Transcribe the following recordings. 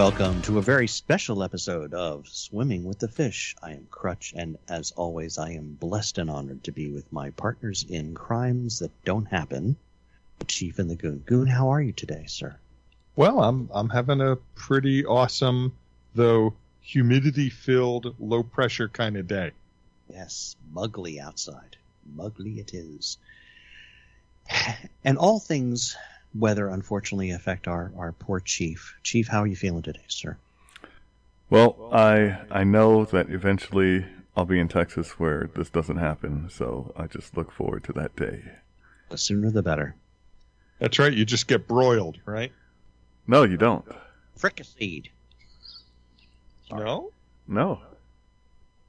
Welcome to a very special episode of Swimming with the Fish. I am Crutch, and as always, I am blessed and honored to be with my partners in crimes that don't happen, the Chief and the Goon. Goon, how are you today, sir? Well, I'm I'm having a pretty awesome, though humidity-filled, low-pressure kind of day. Yes, mugly outside. Mugly it is. And all things weather unfortunately affect our, our poor chief. Chief, how are you feeling today, sir? Well, I I know that eventually I'll be in Texas where this doesn't happen, so I just look forward to that day. The sooner the better. That's right. You just get broiled, right? No, you don't. Fricasseed. No. No.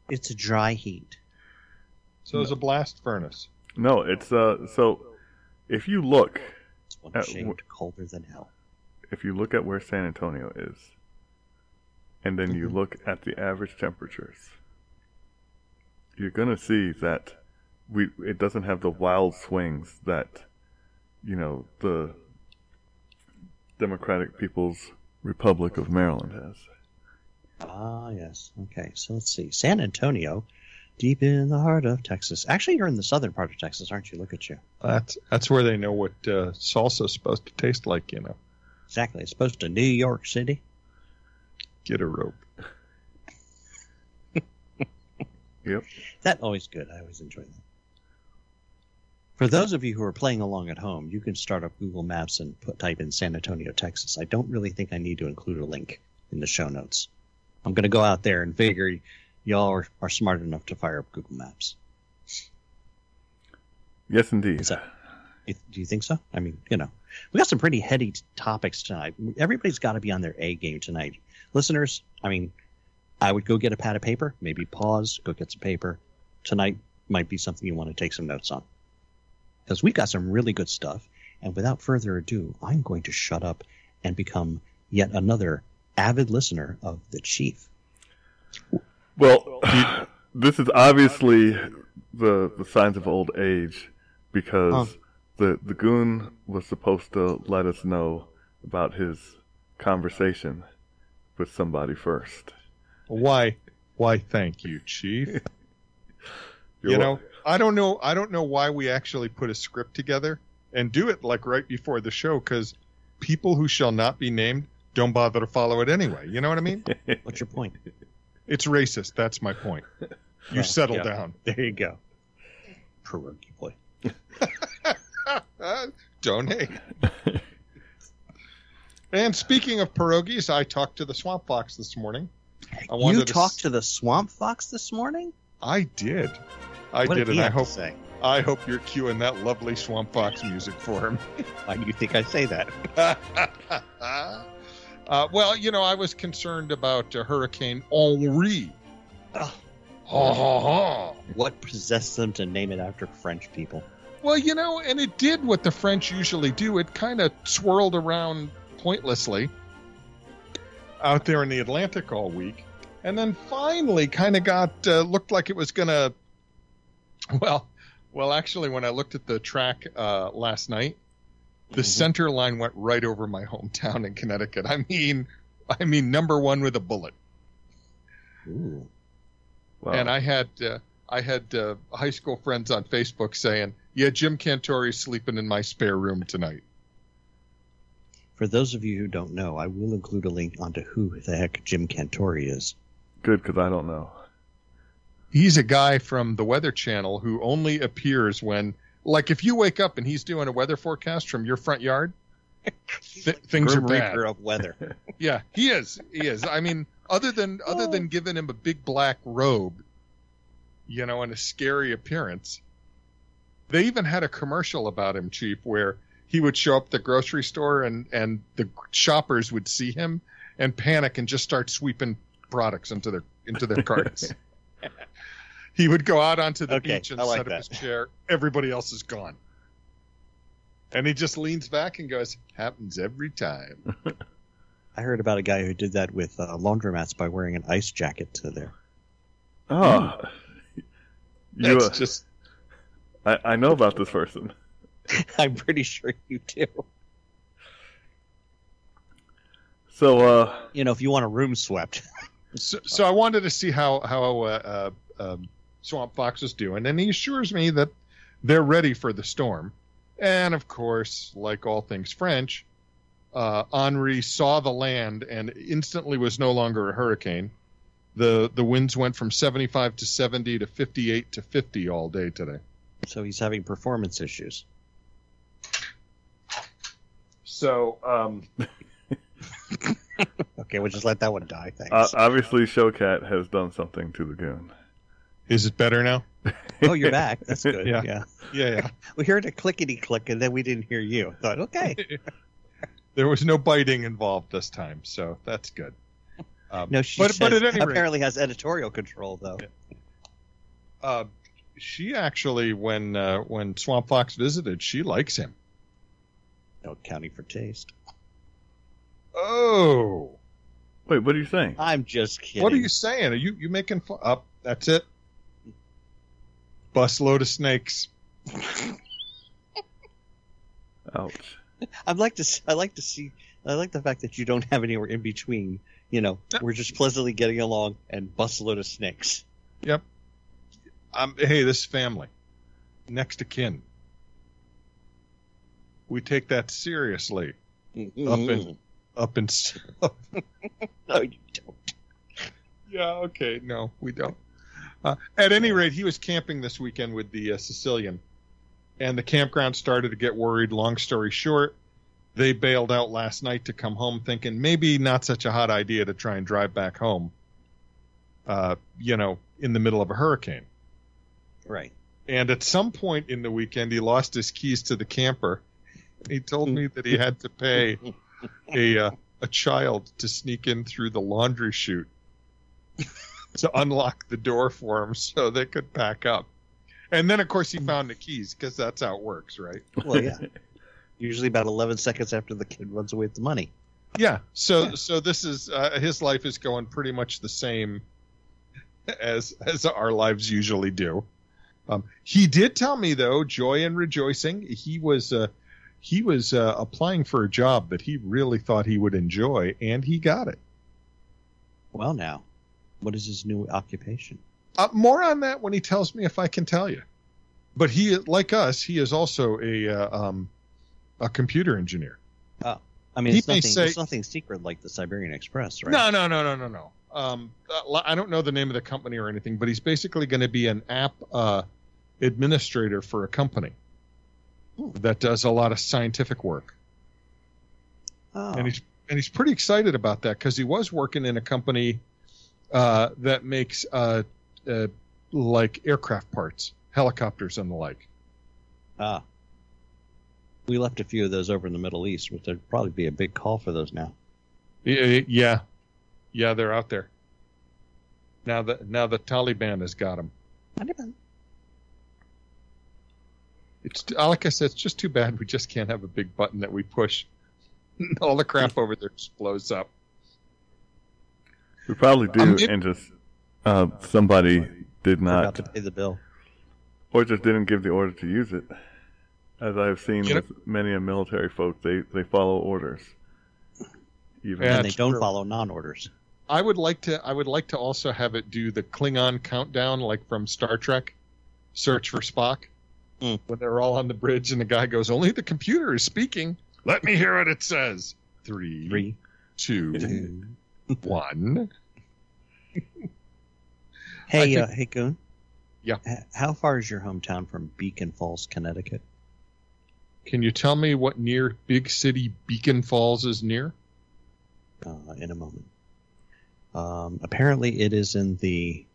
It's a dry heat. So it's a blast furnace. No, it's uh so if you look One Uh, colder than hell. if you look at where San Antonio is and then you Mhm. look at the average temperatures, you're gonna see that we it doesn't have the wild swings that you know the Democratic People's Republic of Maryland has. Ah, yes. Okay, so let's see. San Antonio, deep in the heart of Texas. Actually, you're in the southern part of Texas, aren't you? Look at you. That's that's where they know what uh, salsa's supposed to taste like. You know, Exactly. It's supposed to New York City. get a rope. Yep. That always good. I always enjoy that. For those of you who are playing along at home, you can start up Google Maps and put type in San Antonio, Texas. I don't really think I need to include a link in the show notes. I'm going to go out there and figure y'all are, are smart enough to fire up Google Maps. Yes, indeed. Do you think so? I mean, you know, we got some pretty heady topics tonight. Everybody's got to be on their A game tonight. Listeners, I mean, I would go get a pad of paper, maybe pause, go get some paper. Tonight might be something you want to take some notes on. Because we've got some really good stuff. And without further ado, I'm going to shut up and become yet another avid listener of The Chief. Well, this is obviously the the signs of old age because Oh. the the goon was supposed to let us know about his conversation with somebody first. Why? Why? Thank you, Chief. You're you know, I don't know. I don't know why we actually put a script together and do it like right before the show because people who shall not be named don't bother to follow it anyway. You know what I mean? What's your point? It's racist. That's my point. You Well, oh, settle yeah. down. There you go. Pierogi boy. Donate. and speaking of pierogies, I talked to the swamp fox this morning. I wanted You to talked s- to the swamp fox this morning? I did. I what did, did he and I have to hope say? I hope you're cueing that lovely swamp fox music for him. Why do you think I say that? Uh, well, you know, I was concerned about uh, Hurricane Henri. Oh. Ha, ha, ha. What possessed them to name it after French people? Well, you know, and it did what the French usually do. It kind of swirled around pointlessly out there in the Atlantic all week, and then finally kind of got uh, looked like it was gonna. Well, well, actually, when I looked at the track uh, last night, the Mhm. center line went right over my hometown in Connecticut. I mean, I mean, number one with a bullet. Ooh. Wow. And I had uh, I had uh, high school friends on Facebook saying, "Yeah, Jim Cantore's sleeping in my spare room tonight." For those of you who don't know, I will include a link onto who the heck Jim Cantore is. Good, because I don't know. He's a guy from the Weather Channel who only appears when, like, if you wake up and he's doing a weather forecast from your front yard, th- things are Grim bad. Reaper of weather. Yeah, he is. He is. I mean, other than other than giving him a big black robe, you know, and a scary appearance, they even had a commercial about him, Chief, where he would show up at the grocery store and and the shoppers would see him and panic and just start sweeping products into their into their carts. he would go out onto the Okay, beach and like set up that. his chair. Everybody else is gone. And he just leans back and goes, "Happens every time." I heard about a guy who did that with uh, laundromats by wearing an ice jacket to there. Oh, you, That's uh, just I, I know about this person. I'm pretty sure you do. So, uh, You know, if you want a room swept. So, so I wanted to see how how uh, uh, um, Swamp Fox is doing, and he assures me that they're ready for the storm. And of course, like all things French, uh, Henri saw the land and instantly was no longer a hurricane. the The winds went from 75 to 70 to 58 to 50 all day today. so he's having performance issues. So um, Okay, we'll just let that one die. Thanks. uh, obviously, Showcat has done something to the goon. Is it better now? oh, you're back. That's good. Yeah. yeah. Yeah, yeah. We heard a clickety click, and then we didn't hear you. I Thought, okay. there was no biting involved this time, so that's good. Um, No, she but, but rate, apparently has editorial control, though. uh, she actually, when uh, when Swamp Fox visited, she likes him. No accounting for taste. Oh, Wait, what are you saying? I'm just kidding. what are you saying? Are you you making fun? Up, that's it. Busload of snakes. Ouch. I'd like to. s- I like to see. I like the fact that you don't have anywhere in between. You know, we're just pleasantly getting along and bust a load of snakes. Yep. Um, hey, this family, next of kin. We take that seriously. Up in, up in. no, you don't. Yeah, okay. No, we don't. Uh, at any rate, he was camping this weekend with the uh, Sicilian, and the campground started to get worried. Long story short, they bailed out last night to come home, thinking maybe not such a hot idea to try and drive back home. Uh, you know, in the middle of a hurricane. Right. And at some point in the weekend, he lost his keys to the camper. He told me that he had to pay a uh, a child to sneak in through the laundry chute to unlock the door for him so they could pack up. And then, of course, he found the keys because that's how it works, right? Well, yeah. Usually about 11 seconds after the kid runs away with the money. Yeah. So, Yeah. so this is uh, his life is going pretty much the same as as our lives usually do. Um, he did tell me though, joy and rejoicing. He was uh, he was uh, applying for a job that he really thought he would enjoy, and he got it. Well, now, what is his new occupation? Uh, more on that when he tells me if I can tell you. But he, like us, he is also a uh, um, a computer engineer. Oh, I mean, He it's nothing, say- it's nothing secret like the Siberian Express, right? No, no, no, no, no, no. Um, uh, I don't know the name of the company or anything, but he's basically going to be an app uh, administrator for a company Hmm. that does a lot of scientific work, Oh, and he's and he's pretty excited about that because he was working in a company uh, that makes uh, uh, like aircraft parts, helicopters, and the like. ah. We left a few of those over in the Middle East, which there'd probably be a big call for those now. Yeah, yeah, they're out there. Now that now the Taliban has got them. Taliban. It's like I said, it's just too bad we just can't have a big button that we push. All the crap over there just blows up. We probably do, it- and just uh, somebody did Forgot not, to pay the bill. or just didn't give the order to use it. As I have seen You know- with many a military folk, they, they follow orders. Even Yeah, and they don't true. follow non-orders. I would like to. I would like to also have it do the Klingon countdown, like from Star Trek, Search for Spock, Hmm. when they're all on the bridge and the guy goes, "Only the computer is speaking. Let me hear what it says." Three, Three, two, two. one. Hey, I uh, hey, Goon. Yeah. How far is your hometown from Beacon Falls, Connecticut? Can you tell me what near big city Beacon Falls is near? Uh, in a moment. Um, apparently, it is in the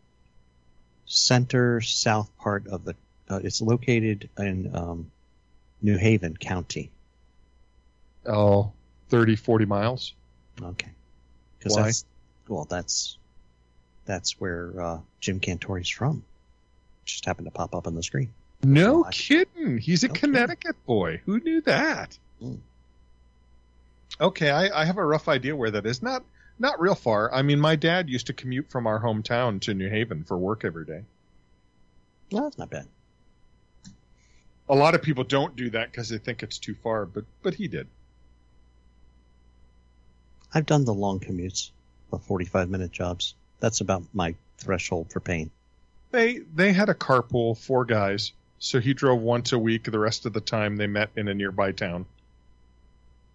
center south part of the. Uh, it's located in um, New Haven County. Oh, 30, 40 miles. Okay. 'Cause That's, well, that's that's where uh, Jim Cantore's from. Just happened to pop up on the screen. No kidding. He's a No Connecticut boy. Who knew that? Mm. Okay, I, I have a rough idea where that is. Not not real far. I mean, my dad used to commute from our hometown to New Haven for work every day. No, that's not bad. A lot of people don't do that because they think it's too far, but but he did. I've done the long commutes, the 45 minute jobs. That's about my threshold for pain. They they had a carpool, four guys. So he drove once a week. The rest of the time they met in a nearby town.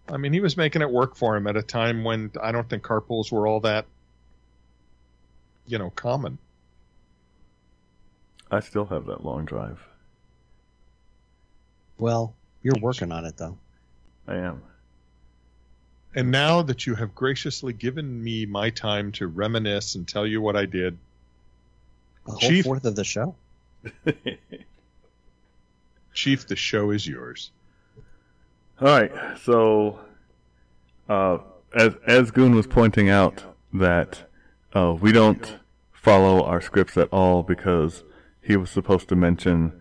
I mean, he was making it work for him at a time when I don't think carpools were all that, you know, common. I still have that long drive. Well, you're working on it though. I am. And now that you have graciously given me my time to reminisce and tell you what I did, A whole Chief- fourth of the show. Chief, the show is yours. All right. So, uh, as as Goon was pointing out that uh, we don't follow our scripts at all because he was supposed to mention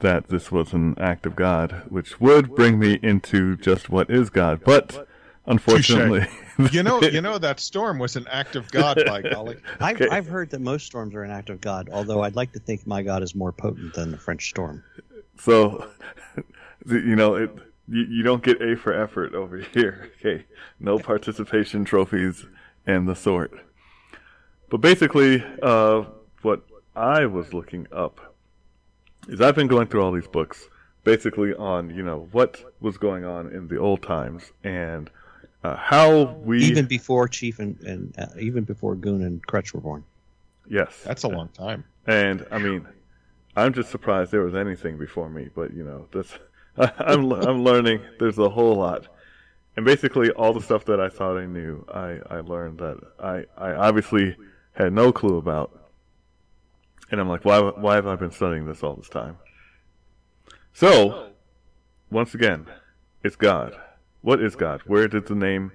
that this was an act of God, which would bring me into just what is God. But unfortunately, You know, you know that storm was an act of God, by golly. I've, Okay. I've heard that most storms are an act of God, although I'd like to think my God is more potent than the French storm. So, you know, it, you, you don't get A for effort over here. Okay. No participation trophies and the sort. But basically, uh, what I was looking up is I've been going through all these books basically on, you know, what was going on in the old times and uh, how we. Even before Chief and, and uh, even before Goon and Crutch were born. yes. That's a long time. And I mean, I'm just surprised there was anything before me. But you know, this I'm I'm learning. There's a whole lot, and basically all the stuff that I thought I knew, I I learned that I I obviously had no clue about. And I'm like, why why have I been studying this all this time? So, once again, it's God. What is God? Where did the name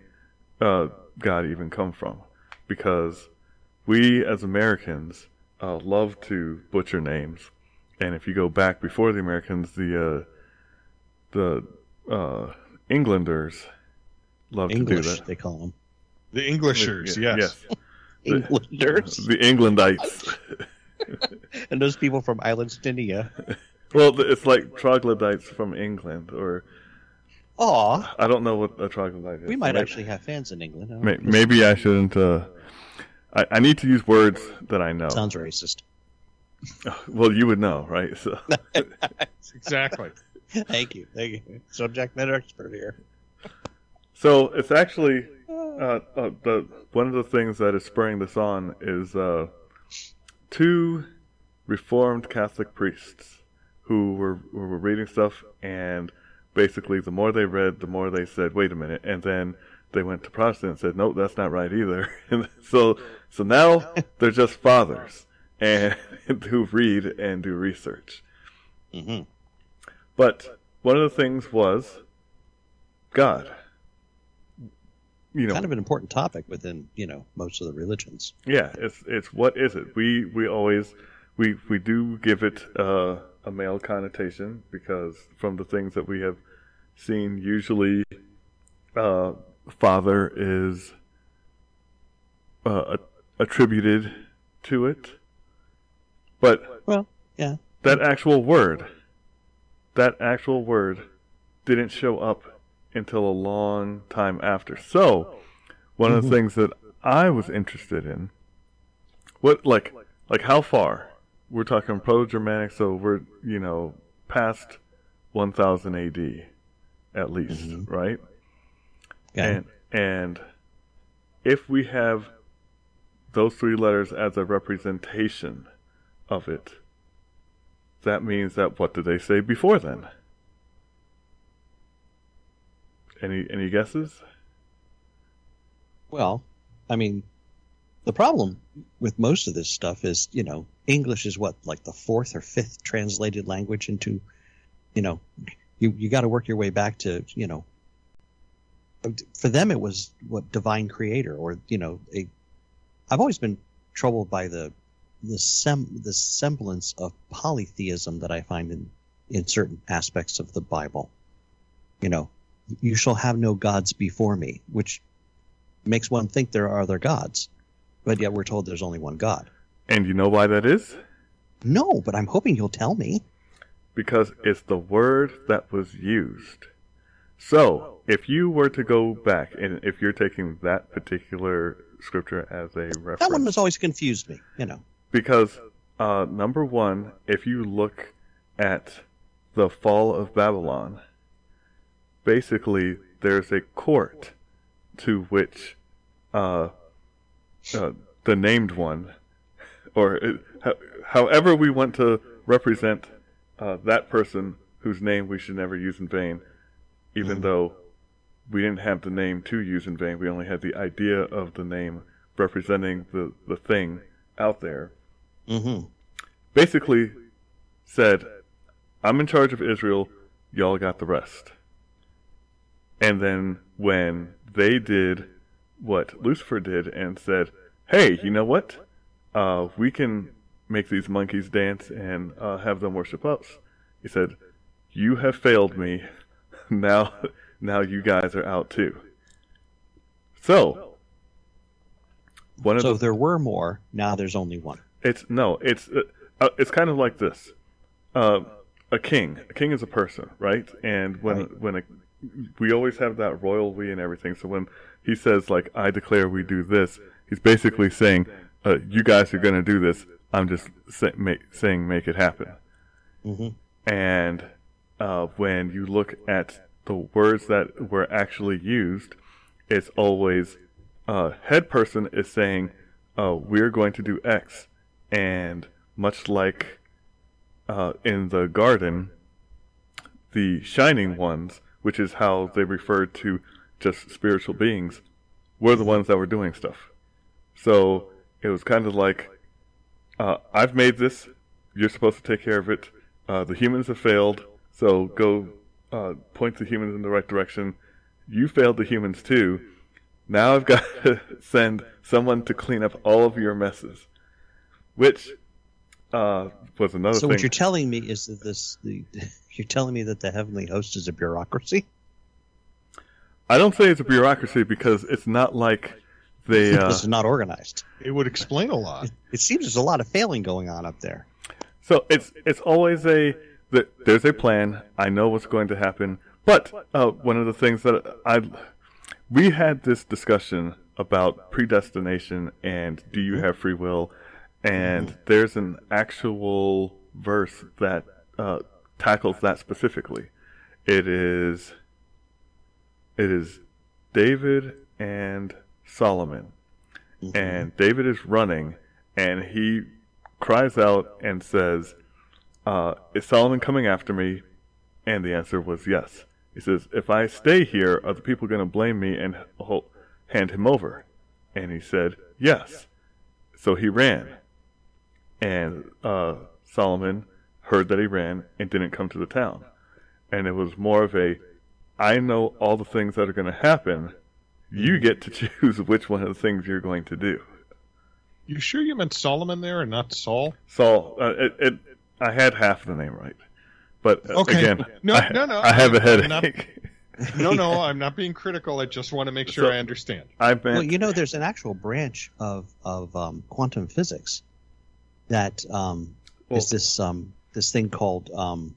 uh, God even come from? Because we as Americans uh, love to butcher names, and if you go back before the Americans, the uh, the uh, Englanders love to do that. they call them. The Englishers, yes. The- Englanders. the Englandites. and those people from Island Stinia. well, it's like troglodytes from England, or Aw, I don't know what a troglodyte is. we might Maybe- actually have fans in England. huh? may- Maybe I shouldn't. Uh, I, I need to use words that I know. Sounds racist. Well, you would know, right? So, Exactly. Thank you. Thank you. Subject matter expert here. so it's actually uh, uh, the one of the things that is spurring this on is uh, two Reformed Catholic priests who were who were reading stuff, and basically, the more they read, the more they said, "Wait a minute," and then they went to Protestant and said, "Nope, that's not right either." and so, so now they're just fathers and who read and do research. hmm But one of the things was God. You know, Kind of an important topic within, you know, most of the religions. yeah, it's it's what is it? We we always we we do give it uh, a male connotation because from the things that we have seen, usually uh, father is uh, attributed to it, but Well, yeah. that actual word, that actual word, didn't show up until a long time after. So, one of the Mhm. things that I was interested in, what like like how far? We're talking Proto-Germanic, so we're you know past 1000 AD, at least, Mhm. right? Okay. And and if we have those three letters as a representation of it, that means that what did they say before then? Any any guesses? Well, I mean, the problem with most of this stuff is, you know, English is what, like the fourth or fifth translated language into, you know, you, you got to work your way back to, you know, for them it was what divine creator or, you know, a, I've always been troubled by the, the sem, the semblance of polytheism that I find in, in certain aspects of the Bible. You know, you shall have no gods before me, which makes one think there are other gods, but yet we're told there's only one God. And you know why that is? No, but I'm hoping you'll tell me. Because it's the word that was used. So, if you were to go back, and if you're taking that particular scripture as a reference, That one has always confused me. You know. because uh, number one, if you look at the fall of Babylon, basically there's a court to which uh, uh, the named one, or it, ho- however we want to represent uh, that person whose name we should never use in vain, even Mhm. though we didn't have the name to use in vain, we only had the idea of the name representing the, the thing out there Mm-hmm. basically said, I'm in charge of Israel, y'all got the rest. And then when they did what Lucifer did and said, hey, you know what? Uh, we can make these monkeys dance and uh, have them worship us. He said, you have failed me. now, now you guys are out too. So, one of So the there were more. Now there's only one. it's no, it's uh, uh, it's kind of like this. Uh, a king, a king is a person, right? And when Right. when a, we always have that royal we and everything. So when he says like, "I declare we do this," he's basically saying, uh, "You guys are going to do this. I'm just say, make, saying make it happen." Mm-hmm. And uh, when you look at the words that were actually used, it's always uh, head person is saying, uh, "We're going to do X," and much like uh, in the garden, the shining ones, which is how they referred to just spiritual beings, were the ones that were doing stuff. So it was kind of like, uh, "I've made this. You're supposed to take care of it. Uh, the humans have failed, so go uh, point the humans in the right direction. You failed the humans too. Now I've got to send someone to clean up all of your messes." Which uh, was another So thing. what you're telling me is that this the you're telling me that the heavenly host is a bureaucracy? I don't say it's a bureaucracy because it's not like they. Uh, this is not organized. It would explain a lot. It seems there's a lot of failing going on up there. so it's it's always a that there's a plan. I know what's going to happen. But uh, one of the things that I we had this discussion about predestination and do you have free will, and there's an actual verse that uh, tackles that specifically. It is it is David and Solomon Mhm. and David is running, and he cries out and says, uh, "Is Solomon coming after me?" And the answer was yes. He says, "If I stay here, are the people going to blame me and hand him over?" And he said, "Yes." So he ran, and uh, Solomon heard that he ran and didn't come to the town, and it was more of a, I know all the things that are going to happen." You get to choose which one of the things you're going to do. You sure you meant Solomon there and not Saul? Saul, uh, it, it, I had half the name right, but uh, Okay. again, No, I, no, no. I have a I'm not- headache. No, no, I'm not being critical. I just want to make sure So- I understand. I meant Well, you know, there's an actual branch of of um, quantum physics that um, Well- is this um, this thing called um,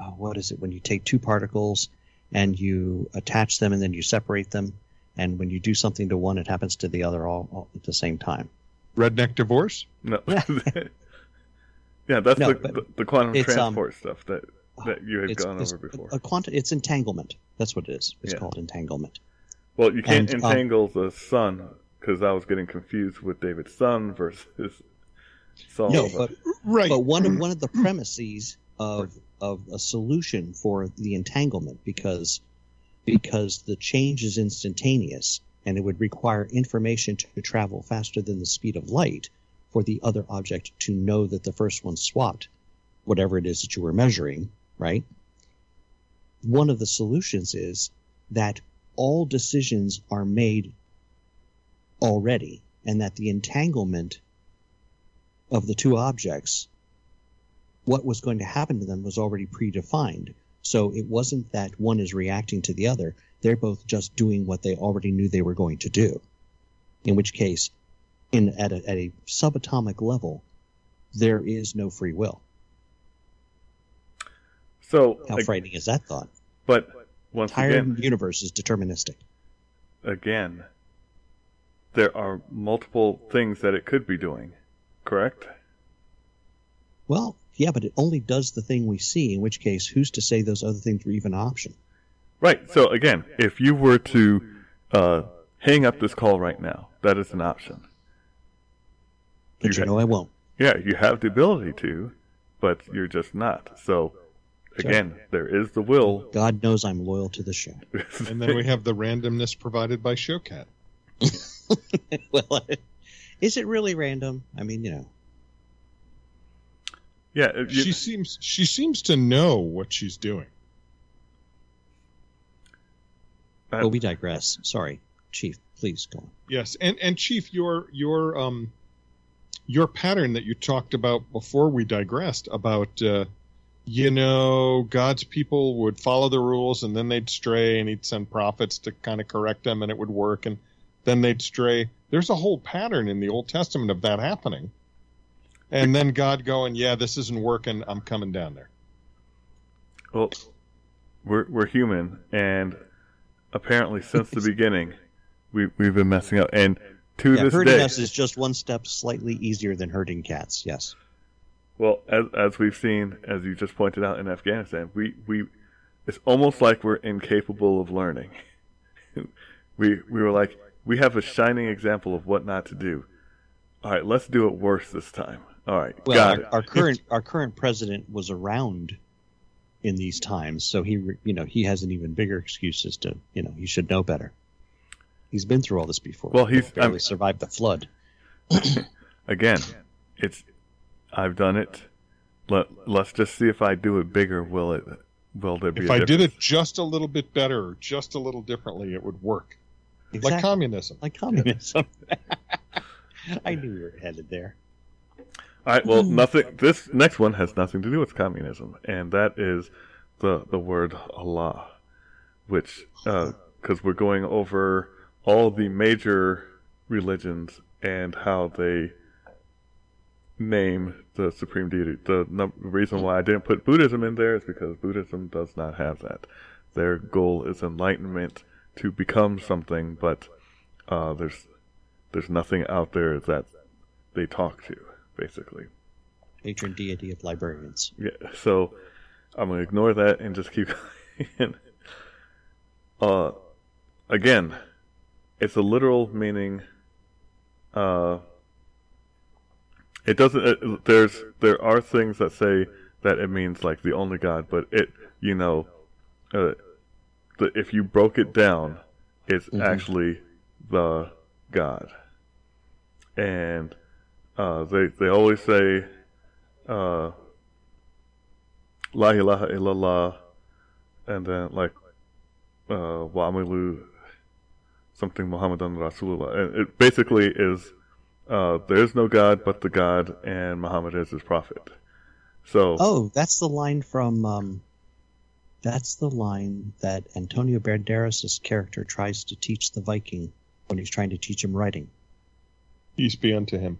oh, what is it? When you take two particles and you attach them and then you separate them, and when you do something to one, it happens to the other all, all at the same time. Redneck divorce? no. yeah, that's No, the, the the quantum it's, um, transport stuff that that you had gone it's over before. a quantum. It's entanglement. That's what it is. It's Yeah. called entanglement. well, you can't and, um, entangle the sun because I was getting confused with David's son versus Saul. No, but Right. But one of one of the mm-hmm. premises of of a solution for the entanglement because because the change is instantaneous and it would require information to travel faster than the speed of light for the other object to know that the first one swapped whatever it is that you were measuring, right? One of the solutions is that all decisions are made already and that the entanglement of the two objects what was going to happen to them was already predefined. So it wasn't that one is reacting to the other. They're both just doing what they already knew they were going to do. In which case, in at a, at a subatomic level, there is no free will. so How ag- frightening is that thought? But once entire again, universe is deterministic. again, there are multiple things that it could be doing. Correct? Well, yeah, but it only does the thing we see. In which case, who's to say those other things were even an option? Right. So again, if you were to uh, hang up this call right now, that is an option. But You you ha- know, I won't. Yeah, you have the ability to, but you're just not. So again, there is the will. God knows I'm loyal to the show. And then we have the randomness provided by Showcat. well, is it really random? I mean, you know, yeah, if you- She seems she seems to know what she's doing. Uh, but we digress. Sorry, Chief. Please go on. Yes, and and Chief, your your um your pattern that you talked about before we digressed about uh, you know God's people would follow the rules and then they'd stray and he'd send prophets to kind of correct them and it would work and then they'd stray. There's a whole pattern in the Old Testament of that happening. And then God going, yeah, this isn't working. I'm coming down there. Well, we're we're human, and apparently since the beginning, we we've been messing up. And to Yeah, this hurting day, us is just one step slightly easier than hurting cats. Yes. well, as as we've seen, as you just pointed out in Afghanistan, we we it's almost like we're incapable of learning. we we were like, we have a shining example of what not to do. All right, let's do it worse this time. All right, Well, got our, it. our current our current president was around in these times, so he you know he has an even bigger excuse as to you know he should know better. He's been through all this before. Well, he's- barely I'm- survived the flood. Again, it's I've done it. Let let's just see if I do it bigger. Will it? Will there be? If a I did it just a little bit better, just a little differently, it would work. Exactly. Like communism. like communism. I knew we were headed there. All right. Well, hmm. nothing. This next one has nothing to do with communism, and that is the the word Allah, which uh, because we're going over all the major religions and how they name the supreme deity. The num- reason why I didn't put Buddhism in there is because Buddhism does not have that. Their goal is enlightenment to become something, but uh, there's there's nothing out there that they talk to, basically. Patron deity of librarians. Yeah, so I'm gonna ignore that and just keep going. uh, again, it's a literal meaning. Uh, it doesn't. It, there's there are things that say that it means like the only God, but it you know, uh, the, if you broke it down, it's Mhm. actually the God, and uh, they they always say uh, La ilaha illallah, and then like uh, something Muhammadan Rasulullah. And it basically is uh, there is no God but the God, and Muhammad is his prophet. So, Oh, that's the line from. Um, that's the line that Antonio Banderas' character tries to teach the Viking when he's trying to teach him writing. Peace be unto him.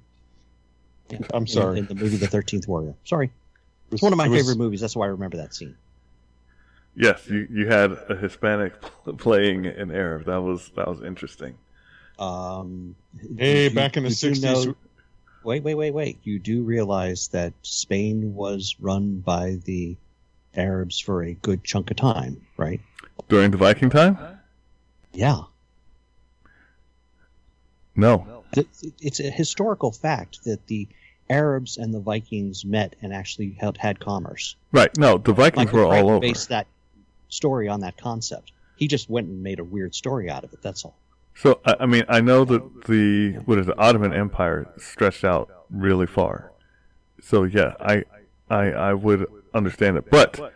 Yeah. I'm sorry. In, the movie The Thirteenth Warrior. Sorry, It was- it's one of my was- favorite movies. That's why I remember that scene. yes, you, you had a Hispanic playing an Arab. That was that was interesting. Um, Hey, you- back in the you 60s. know- wait, wait, wait, wait. You do realize that Spain was run by the Arabs for a good chunk of time, right? During the Viking time? Yeah. No. It's a historical fact that the Arabs and the Vikings met and actually had, had commerce. Right. No, the Vikings Michael were all over. based that story on that concept. He just went and made a weird story out of it. That's all. So I, I mean, I know that the what is the Ottoman Empire stretched out really far. So yeah, I I I would understand it, but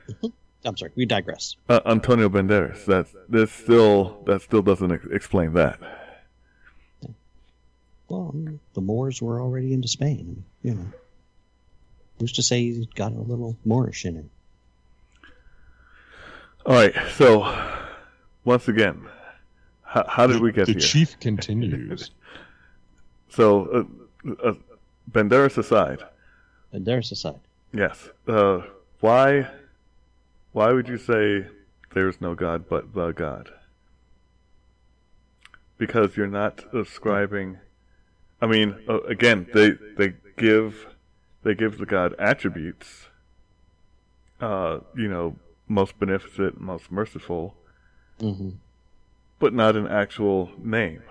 I'm sorry. We digress. uh, Antonio Banderas, that this still that still doesn't ex- explain that. Well, the Moors were already into Spain. You know, who's to say he's got a little Moorish in him? All right, so once again, how, how did we get the here? chief continues. So uh, uh, Banderas aside, And there's a side. yes. Uh, why why would you say there's no God but the God. Because you're not ascribing. I mean, uh, again, they they give they give the God attributes. Uh, you know, most beneficent, most merciful, Mm-hmm. but not an actual name.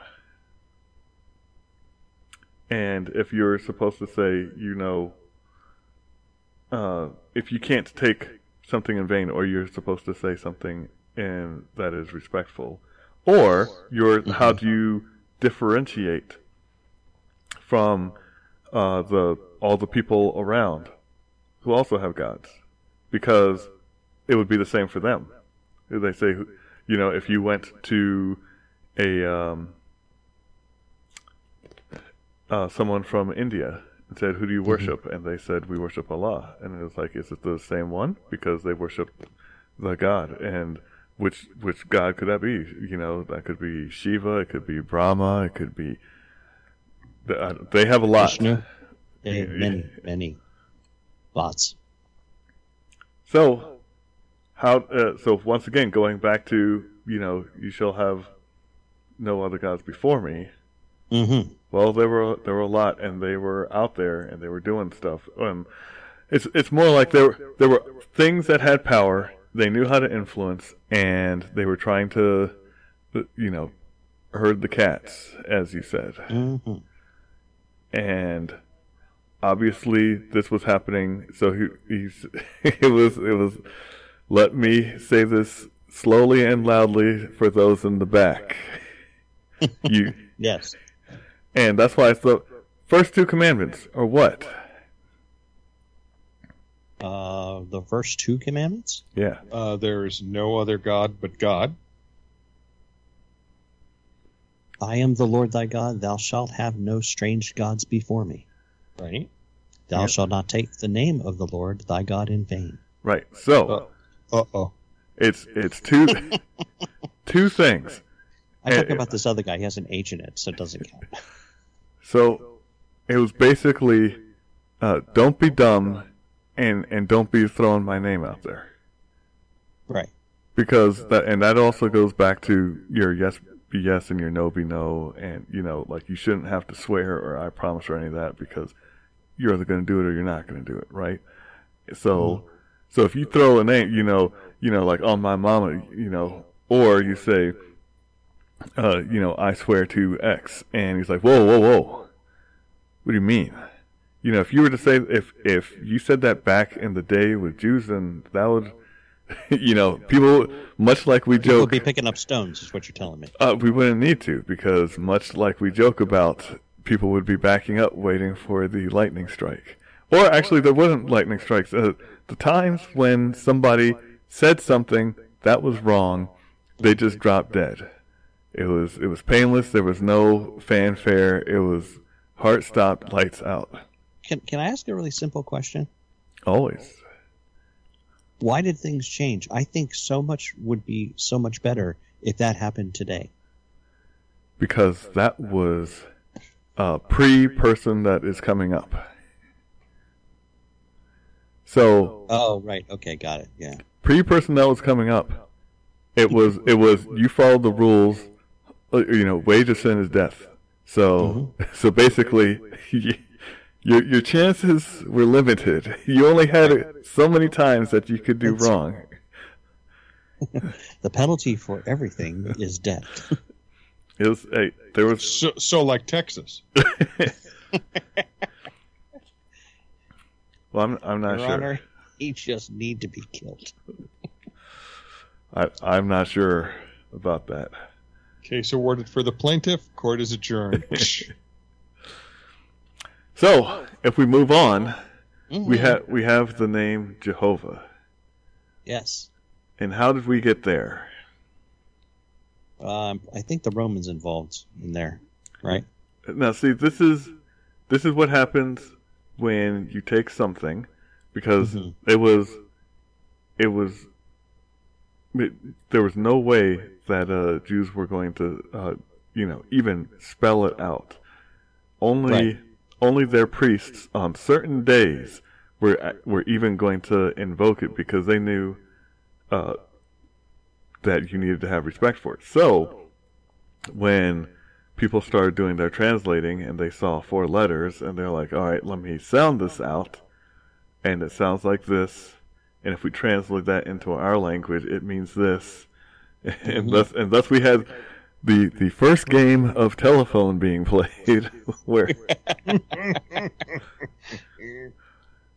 And if you're supposed to say, you know, uh, if you can't take something in vain, or you're supposed to say something in that is respectful, or you're how do you differentiate from uh, the all the people around who also have gods? Because it would be the same for them. They say, you know, if you went to a um, uh, someone from India and said, "Who do you worship?" and they said, "We worship Allah," and it was like, "Is it the same one?" Because they worship the God, and which which God could that be? You know, that could be Shiva, it could be Brahma, it could be. uh, They have a lot. Vishnu. They have many, many lots. So, how? Uh, so once again, going back to you know, you shall have no other gods before me. Mm-hmm. Well, there were there were a lot, and they were out there, and they were doing stuff. Um, it's it's more like there were, there were things that had power. They knew how to influence, and they were trying to, uh, you know, herd the cats, as you said. Mm-hmm. And obviously, this was happening. So he he's it was it was. Let me say this slowly and loudly for those in the back. you Yes. And that's why it's the first two commandments are what? Uh, the first two commandments. Yeah. Uh, there's no other God but God. I am the Lord thy God. Thou shalt have no strange gods before me. Right. Thou Yeah. shalt not take the name of the Lord thy God in vain. Right. So Uh oh. it's it's two two things. I'm talking eh. about this other guy. He has an H in it, so it doesn't count. So it was basically uh, don't be dumb and and don't be throwing my name out there Right. because that and that also goes back to your yes be yes and your no be no and you know like you shouldn't have to swear or I promise or any of that because you're either going to do it or you're not going to do it right so so if you throw a name you know you know like on my mama you know or you say uh you know I swear to X and he's like whoa whoa whoa what do you mean you know if you were to say if if you said that back in the day with Jews then that would you know people much like we We'll joke be picking up stones, is what you're telling me. uh, we wouldn't need to because much like we joke about, people would be backing up, waiting for the lightning strike. Or actually, there wasn't lightning strikes. Uh, the times when somebody said something that was wrong, they just dropped dead. It was it was painless. There was no fanfare. It was heart stopped, lights out. Can Can I ask a really simple question? Always. Why did things change? I think so much would be so much better if that happened today. Because that was a pre person that is coming up. So Oh, right. Okay, got it. Yeah. pre person that was coming up, it was it was you followed the rules. Uh, You know, wage of sin is death. So so basically, your your chances were limited. You only had it so many times that you could do That's- wrong. The penalty for everything is death. It was hey, there was So, so like Texas. well, I'm I'm not Your sure. Honor, he just need to be killed. I I'm not sure about that. Case awarded for the plaintiff. Court is adjourned. So if we move on, we Mhm. have we have the name Jehovah. Yes. And how did we get there? Um, I think the Romans involved in there, right? Now, see, this is this is what happens when you take something, because Mhm. it was it was it, there was no way that uh, Jews were going to uh, you know even spell it out. Only Right. only their priests on certain days were were even going to invoke it because they knew uh, that you needed to have respect for it. So when people started doing their translating and they saw four letters and they're like, all right, let me sound this out. And it sounds like this. And if we translate that into our language, it means this. And thus, and thus we had the, the first game of telephone being played where,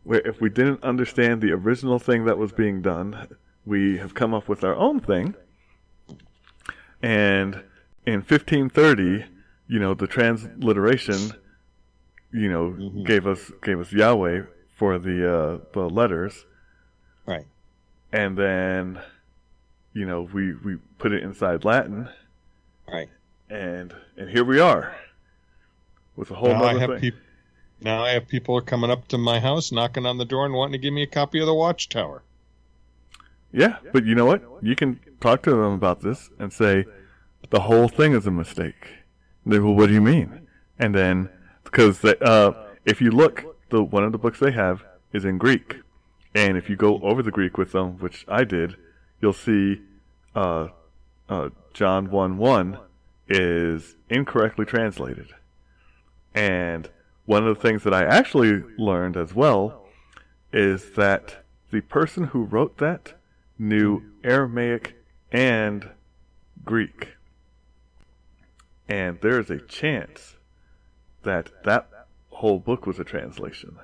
where if we didn't understand the original thing that was being done, we have come up with our own thing. And in 1530, you know, the transliteration, you know, Mhm. gave us gave us Yahweh for the uh, the letters. And then, you know, we we put it inside Latin, Right. and and here we are with a whole now I other have thing. peop- now I have people coming up to my house, knocking on the door, and wanting to give me a copy of the Watchtower. Yeah, but you know what? You can talk to them about this and say the whole thing is a mistake. And they well, what do you mean? And then because they, uh, if you look, the one of the books they have is in Greek, and if you go over the Greek with them, which I did, you'll see uh, uh, John one one is incorrectly translated. And one of the things that I actually learned as well is that the person who wrote that knew Aramaic and Greek. And there is a chance that that whole book was a translation.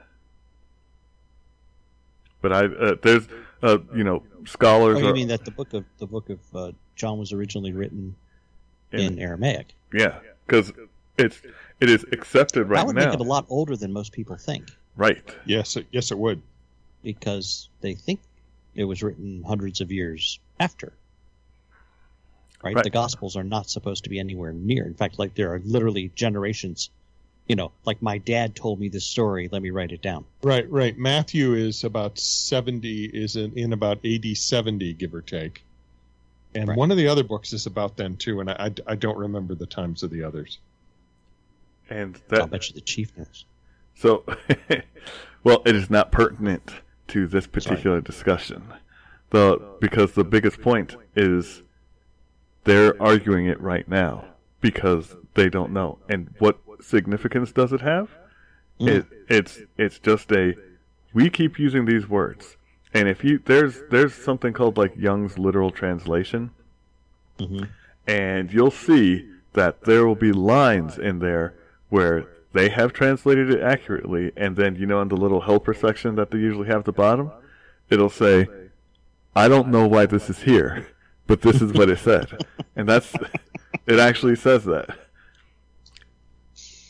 But I uh, there's uh, you know scholars Oh, you are mean that the book of the book of uh, John was originally written in, in- Aramaic? yeah because it's it is accepted right now. that would now make it a lot older than most people think, right Yes, it, yes, it would. because they think it was written hundreds of years after. Right? Right. The Gospels are not supposed to be anywhere near. In fact, like there are literally generations. You know, like my dad told me this story. Let me write it down. Right, right. Matthew is about seventy, is in, in about AD seventy, give or take. And Right. one of the other books is about then too, and I, I, I don't remember the times of the others. and I'll that bet you the chief knows. So, well, it is not pertinent to this particular discussion, the because the biggest point is they're arguing it right now because they don't know. And what significance does it have? Mm. It it's it's just a we keep using these words, and if you there's there's something called like Young's literal translation, hmm and you'll see that there will be lines in there where they have translated it accurately, and then you know in the little helper section that they usually have at the bottom, it'll say, "I don't know why this is here, but this is what it said," and that's it. Actually says that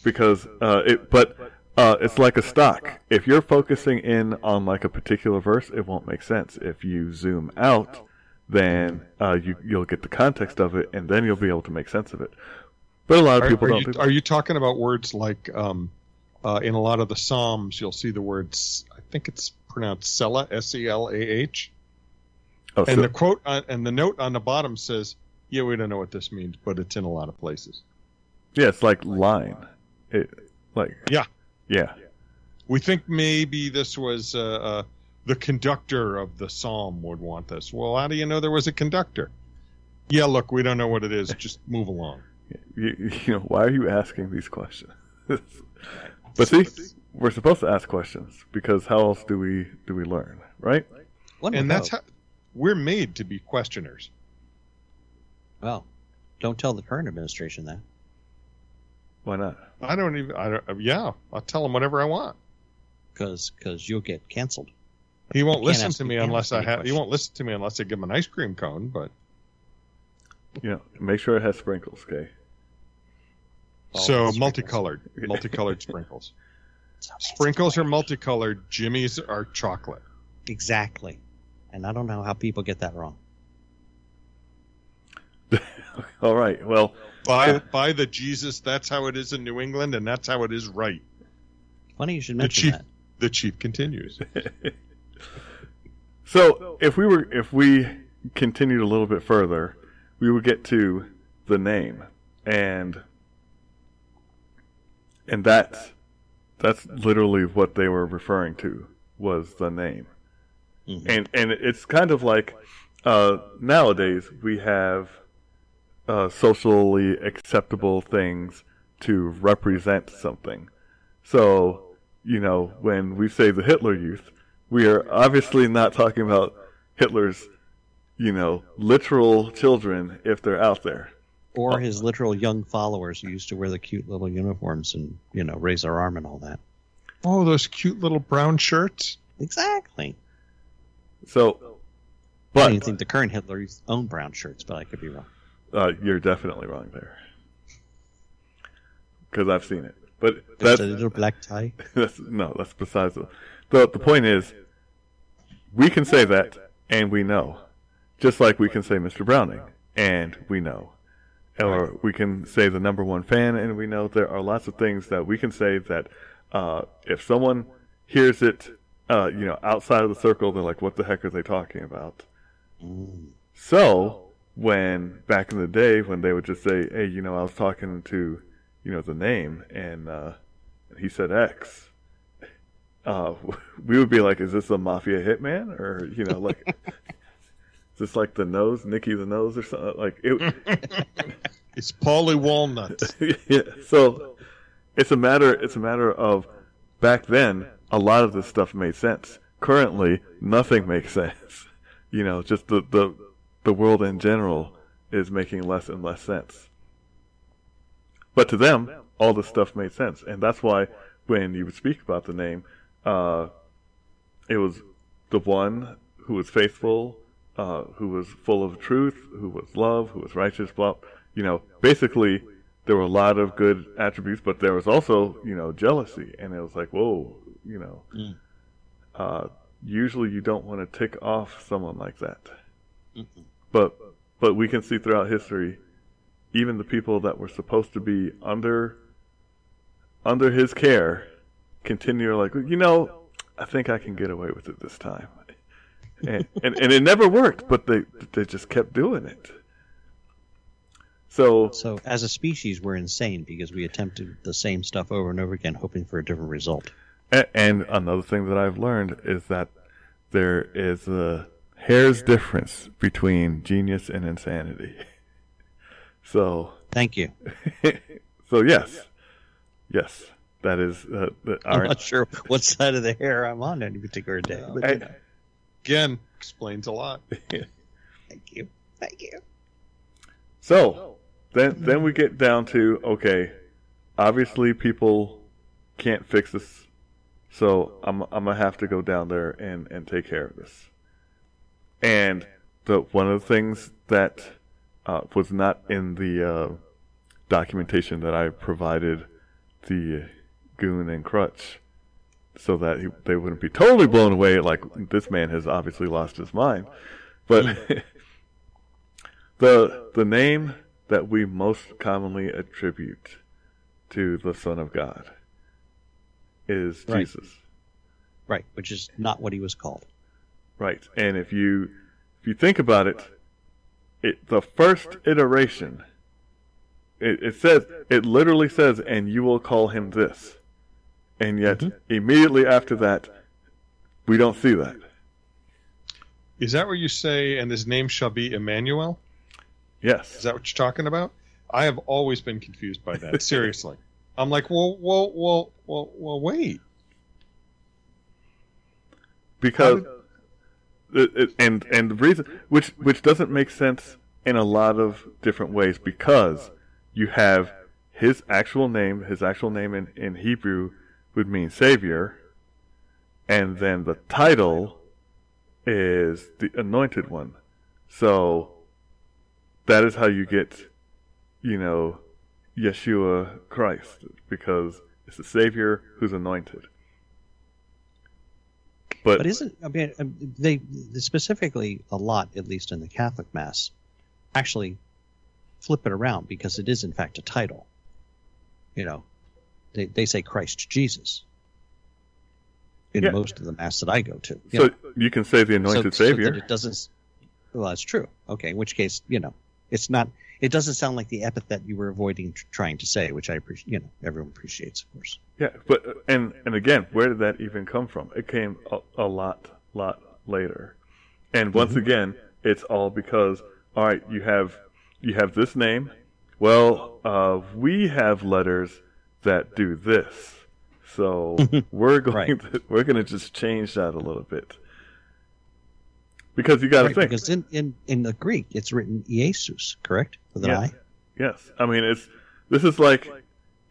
because uh, it, but. Uh, it's like a stock. If you're focusing in on like a particular verse, it won't make sense. If you zoom out, then uh, you you'll get the context of it, and then you'll be able to make sense of it. But a lot of people are don't. you, are you talking about words like um, uh, in a lot of the Psalms? You'll see the words. I think it's pronounced Selah, S E L A H. oh, And so- the quote on, and the note on the bottom says, "Yeah, we don't know what this means, but it's in a lot of places." yeah, it's like line. It like Yeah. yeah, We think maybe this was uh, uh, the conductor of the psalm would want this. Well, how do you know there was a conductor? Yeah, look, we don't know what it is. Just move along. you, you know why are you asking these questions? but see, we're supposed to ask questions because how else do we do we learn, right? One And would that's how we're made to be questioners. Well, don't tell the current administration that. Why not? I don't even. I don't. Yeah, I'll tell him whatever I want. because because you'll get canceled. He won't can't listen to me unless I have. He won't listen to me unless I give him an ice cream cone. But You know, make sure it has sprinkles, okay? Oh, so sprinkles. multicolored, multicolored sprinkles. Sprinkles are multicolored. Jimmies are chocolate. Exactly. And I don't know how people get that wrong. All right. Well, By by the Jesus, that's how it is in New England, and that's how it is right. Funny you should The mention chief- that. The chief continues. So if we were if we continued a little bit further, we would get to the name and and that's that's literally what they were referring to was the name. Mhm. And and it's kind of like uh, nowadays we have uh, socially acceptable things to represent something. So, you know, when we say the Hitler Youth, we are obviously not talking about Hitler's, you know, literal children if they're out there. Or his literal young followers who used to wear the cute little uniforms and, you know, raise their arm and all that. Oh, those cute little brown shirts. Exactly. So, I but don't think the current Hitler's own brown shirts, but I could be wrong. Uh, you're definitely wrong there. Because I've seen it. But that's, a little black tie. that's no, that's besides the, the the point is we can say that and we know. Just like we can say Mr. Browning and we know. Or we can say the number one fan and we know there are lots of things that we can say that uh, if someone hears it uh, you know, outside of the circle, they're like, what the heck are they talking about? Mm. So when back in the day when they would just say, "Hey, you know, I was talking to, you know, the name and uh, he said X," uh, we would be like, "Is this a mafia hitman?" Or you know, like, is this like the nose, Nicky the nose, or something? Like it. It's Paulie Walnut. yeah. So it's a matter. It's a matter of back then. A lot of this stuff made sense. Currently, nothing makes sense. You know, just the the the world in general is making less and less sense. But to them, all this stuff made sense, and that's why when you would speak about the name, uh, it was the one who was faithful, uh, who was full of truth, who was love, who was righteous. Blah, you know, basically there were a lot of good attributes, but there was also you know jealousy, and it was like, whoa, you know. Mm. Uh, usually, you don't want to tick off someone like that. Mhm. But but we can see throughout history, even the people that were supposed to be under under his care continue like, you know, I think I can get away with it this time. And and, and it never worked, but they they just kept doing it. So So, as a species, we're insane because we attempted the same stuff over and over again, hoping for a different result. A- And another thing that I've learned is that there is a hair's difference between genius and insanity. So, Thank you. so yes, yes, that is uh, the, I'm not sure what side of the hair I'm on any particular day, but you know, Again, explains a lot. thank you. Thank you. So then then we get down to okay, obviously people can't fix this, so I'm I'm gonna have to go down there and and take care of this. And the one of the things that uh, was not in the uh, documentation that I provided the goon and crutch, so that he, they wouldn't be totally blown away. Like this man has obviously lost his mind, but. the the name that we most commonly attribute to the Son of God is Right. Jesus. Right, which is not what he was called. Right. And if you if you think about it, it the first iteration it, it says it literally says and you will call him this. And yet mm-hmm. immediately after that we don't see that. Is that where you say, and his name shall be Emmanuel? Yes. Is that what you're talking about? I have always been confused by that. Seriously. I'm like, well, well, well, well, well, wait. because it, and and the reason which which doesn't make sense in a lot of different ways because you have his actual name his actual name in, in hebrew would mean savior and then the title is the anointed one. So that is how you get you know yeshua christ because it's the savior who's anointed but, But isn't I mean um, they specifically a lot, at least in the Catholic Mass, actually flip it around because it is in fact a title. You know, they they say Christ Jesus in Yeah. most of the mass that I go to. you so know. you can say the anointed so, so savior that it doesn't. Well, that's true. Okay, in which case, you know, it's not. It doesn't sound like the epithet you were avoiding tr- trying to say, which I appreciate. You know, everyone appreciates, of course. Yeah, but and and again, where did that even come from? It came a, a lot, lot later. And once again, it's all because all right, you have you have this name. Well, uh, we have letters that do this, so we're going Right. to we're going to just change that a little bit because you got to Right, think. because in, in, in the Greek, it's written Iesus, correct? With an Yeah. I? Yes, I mean it's this is like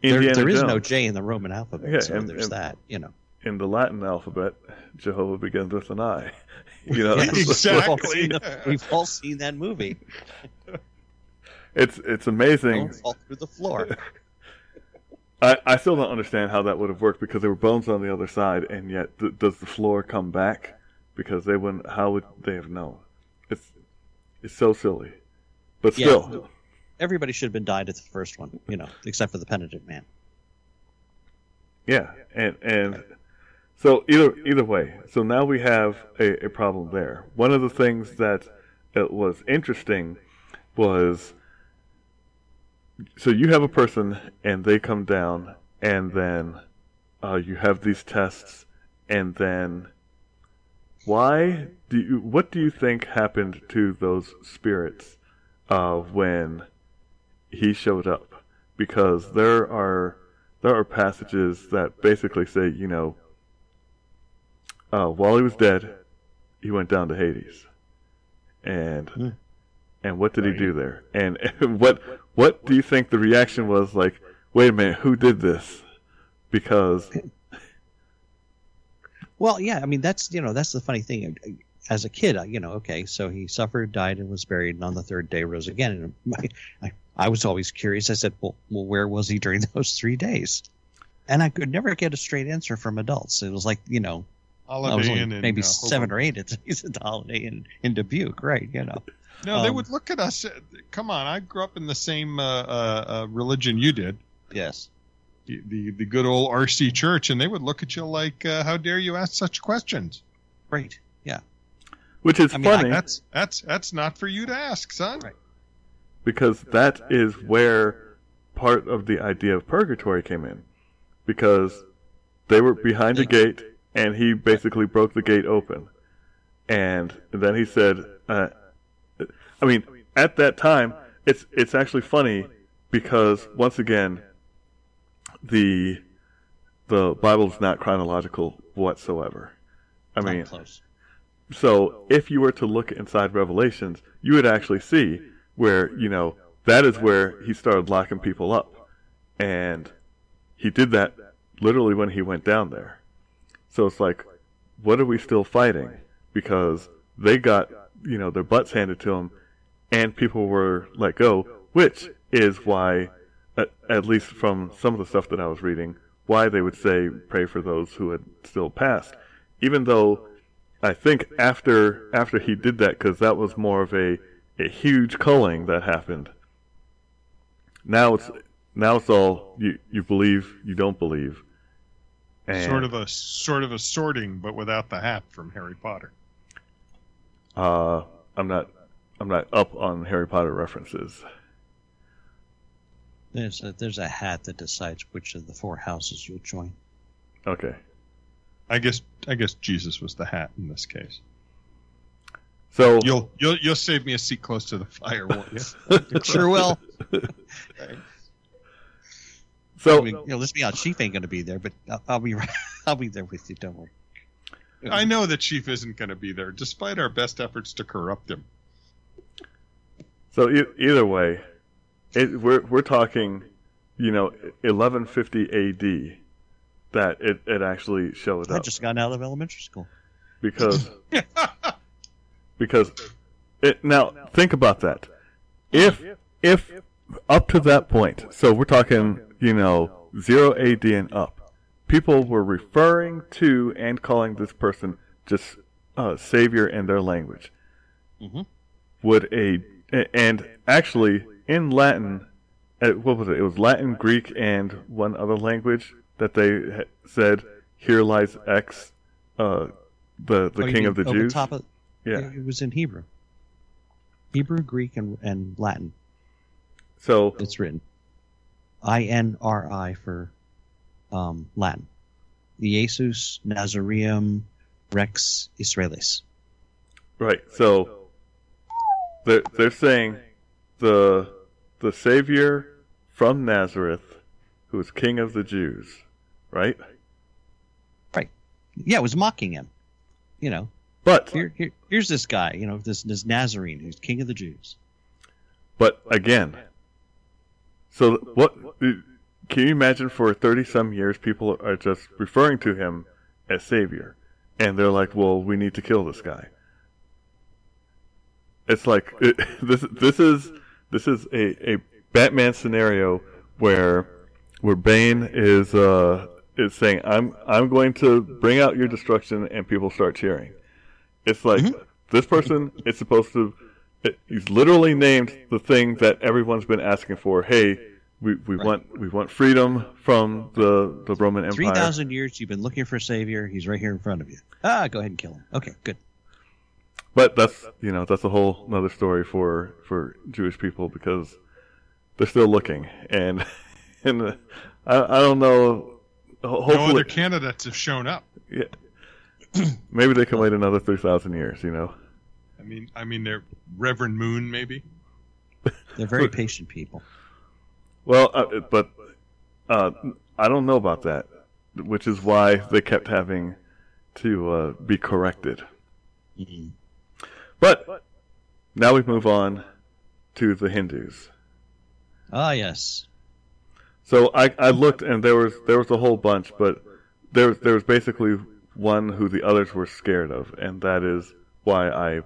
There, there is Jones. no J in the Roman alphabet, Yeah, so and- there's and- that, you know. in the Latin alphabet. Jehovah begins with an I. You know, Yes. Exactly. We've all, seen the- we've all seen that movie. it's it's amazing. Don't fall through the floor. I, I still don't understand how that would have worked because there were bones on the other side, and yet th- does the floor come back? Because they wouldn't. How would they have known? It's it's so silly, but Yeah. still, Everybody should have been died at the first one, you know, except for the penitent man. yeah. And and so either either way, so now we have a, a problem there. One of the things that it was interesting was so you have a person and they come down and then uh, you have these tests and then why do you what do you think happened to those spirits uh, when he showed up. Because there are there are passages that basically say you know uh, while he was dead he went down to Hades. And Hmm. and what did he do there? And, and what what do you think the reaction was like wait a minute who did this? Because Well, yeah, I mean that's you know that's the funny thing. As a kid, I- you know, okay, so he suffered, died, and was buried, and on the third day rose again. And my, I, I was always curious. I said, well, well, where was he during those three days? And I could never get a straight answer from adults. It was like you know, I was Holiday only Inn maybe uh, seven or eight. It's, it's a holiday in, in Dubuque, right? You know, No, they um, would look at us. uh, Come on, I grew up in the same uh, uh, uh, religion you did, yes. the, the the good old RC church, and they would look at you like, uh, "How dare you ask such questions?" Great. Yeah. Which is I mean, I- funny That's that's that's not for you to ask, son. Right. because that is where part of the idea of purgatory came in because they were behind a gate and he basically broke the gate open and then he said uh, i mean at that time it's it's actually funny because once again the the bible is not chronological whatsoever i Not mean close. So if you were to look inside Revelations, you would actually see where, you know, that is where he started locking people up. And he did that literally when he went down there. So it's like, what are we still fighting? Because they got, you know, their butts handed to them and people were let go, which is why, at, at least from some of the stuff that I was reading, why they would say pray for those who had still passed. Even though I think after after he did that, because that was more of a a huge culling that happened. Now it's now it's all you you believe you don't believe. And, Sort of a sort of a sorting, but without the hat from Harry Potter. Uh, I'm not I'm not up on Harry Potter references. There's a, there's a hat that decides which of the four houses you'll join. Okay, I guess I guess Jesus was the hat in this case. so You'll you'll you'll save me a seat close to the fire, won't you? Sure will. so I mean, you know, let's be honest. Chief ain't going to be there, but I'll, I'll be right- I'll be there with you. Don't worry. I know the Chief isn't going to be there, despite our best efforts to corrupt him. So e- either way, it, we're we're talking, you know, 1150 A.D. that it, it actually showed up. I just got out of elementary school. because because it, now think about that. If if up to that point, so we're talking, you know, zero A.D. and up, people were referring to and calling this person just uh, savior in their language. Mhm. Would a and actually in Latin, uh, what was it? It was Latin, Greek, and one other language that they said, "Here lies X, uh, the the Oh, King mean of the Jews." Of, yeah. It was in Hebrew. Hebrew, Greek, and, and Latin. So It's written. I N R I for um, Latin. Jesus Nazareum Rex Israelis. Right. So they're they're saying the the Savior from Nazareth, who is King of the Jews, right? Right. Yeah, it was mocking him. You know, But here, here, here's this guy. You know, this this Nazarene who's king of the Jews. but again, so what? Can you imagine for thirty some years people are just referring to him as Savior, and they're like, "Well, we need to kill this guy." It's like it, this. This is this is a, a Batman scenario where where Bane is uh is saying, "I'm I'm going to bring out your destruction," and people start cheering. It's like this person is supposed to. It, he's literally named the thing that everyone's been asking for. Hey, we, we Right. want we want freedom from the the Roman Empire. Three thousand years you've been looking for a savior. He's right here in front of you. Ah, go ahead and kill him. Okay, good. But that's you know that's a whole other story for for Jewish people because they're still looking and and uh, I I don't know. Ho- No other candidates have shown up. yeah. maybe they can wait another three thousand years. You know. I mean, I mean, they're Reverend Moon, maybe. They're very patient people. Well, uh, but uh, I don't know about that, which is why they kept having to uh, be corrected. Mhm. But now we move on to the Hindus. Ah, yes. So I, I looked and there was there was a whole bunch, but there was there was basically one who the others were scared of, and that is why I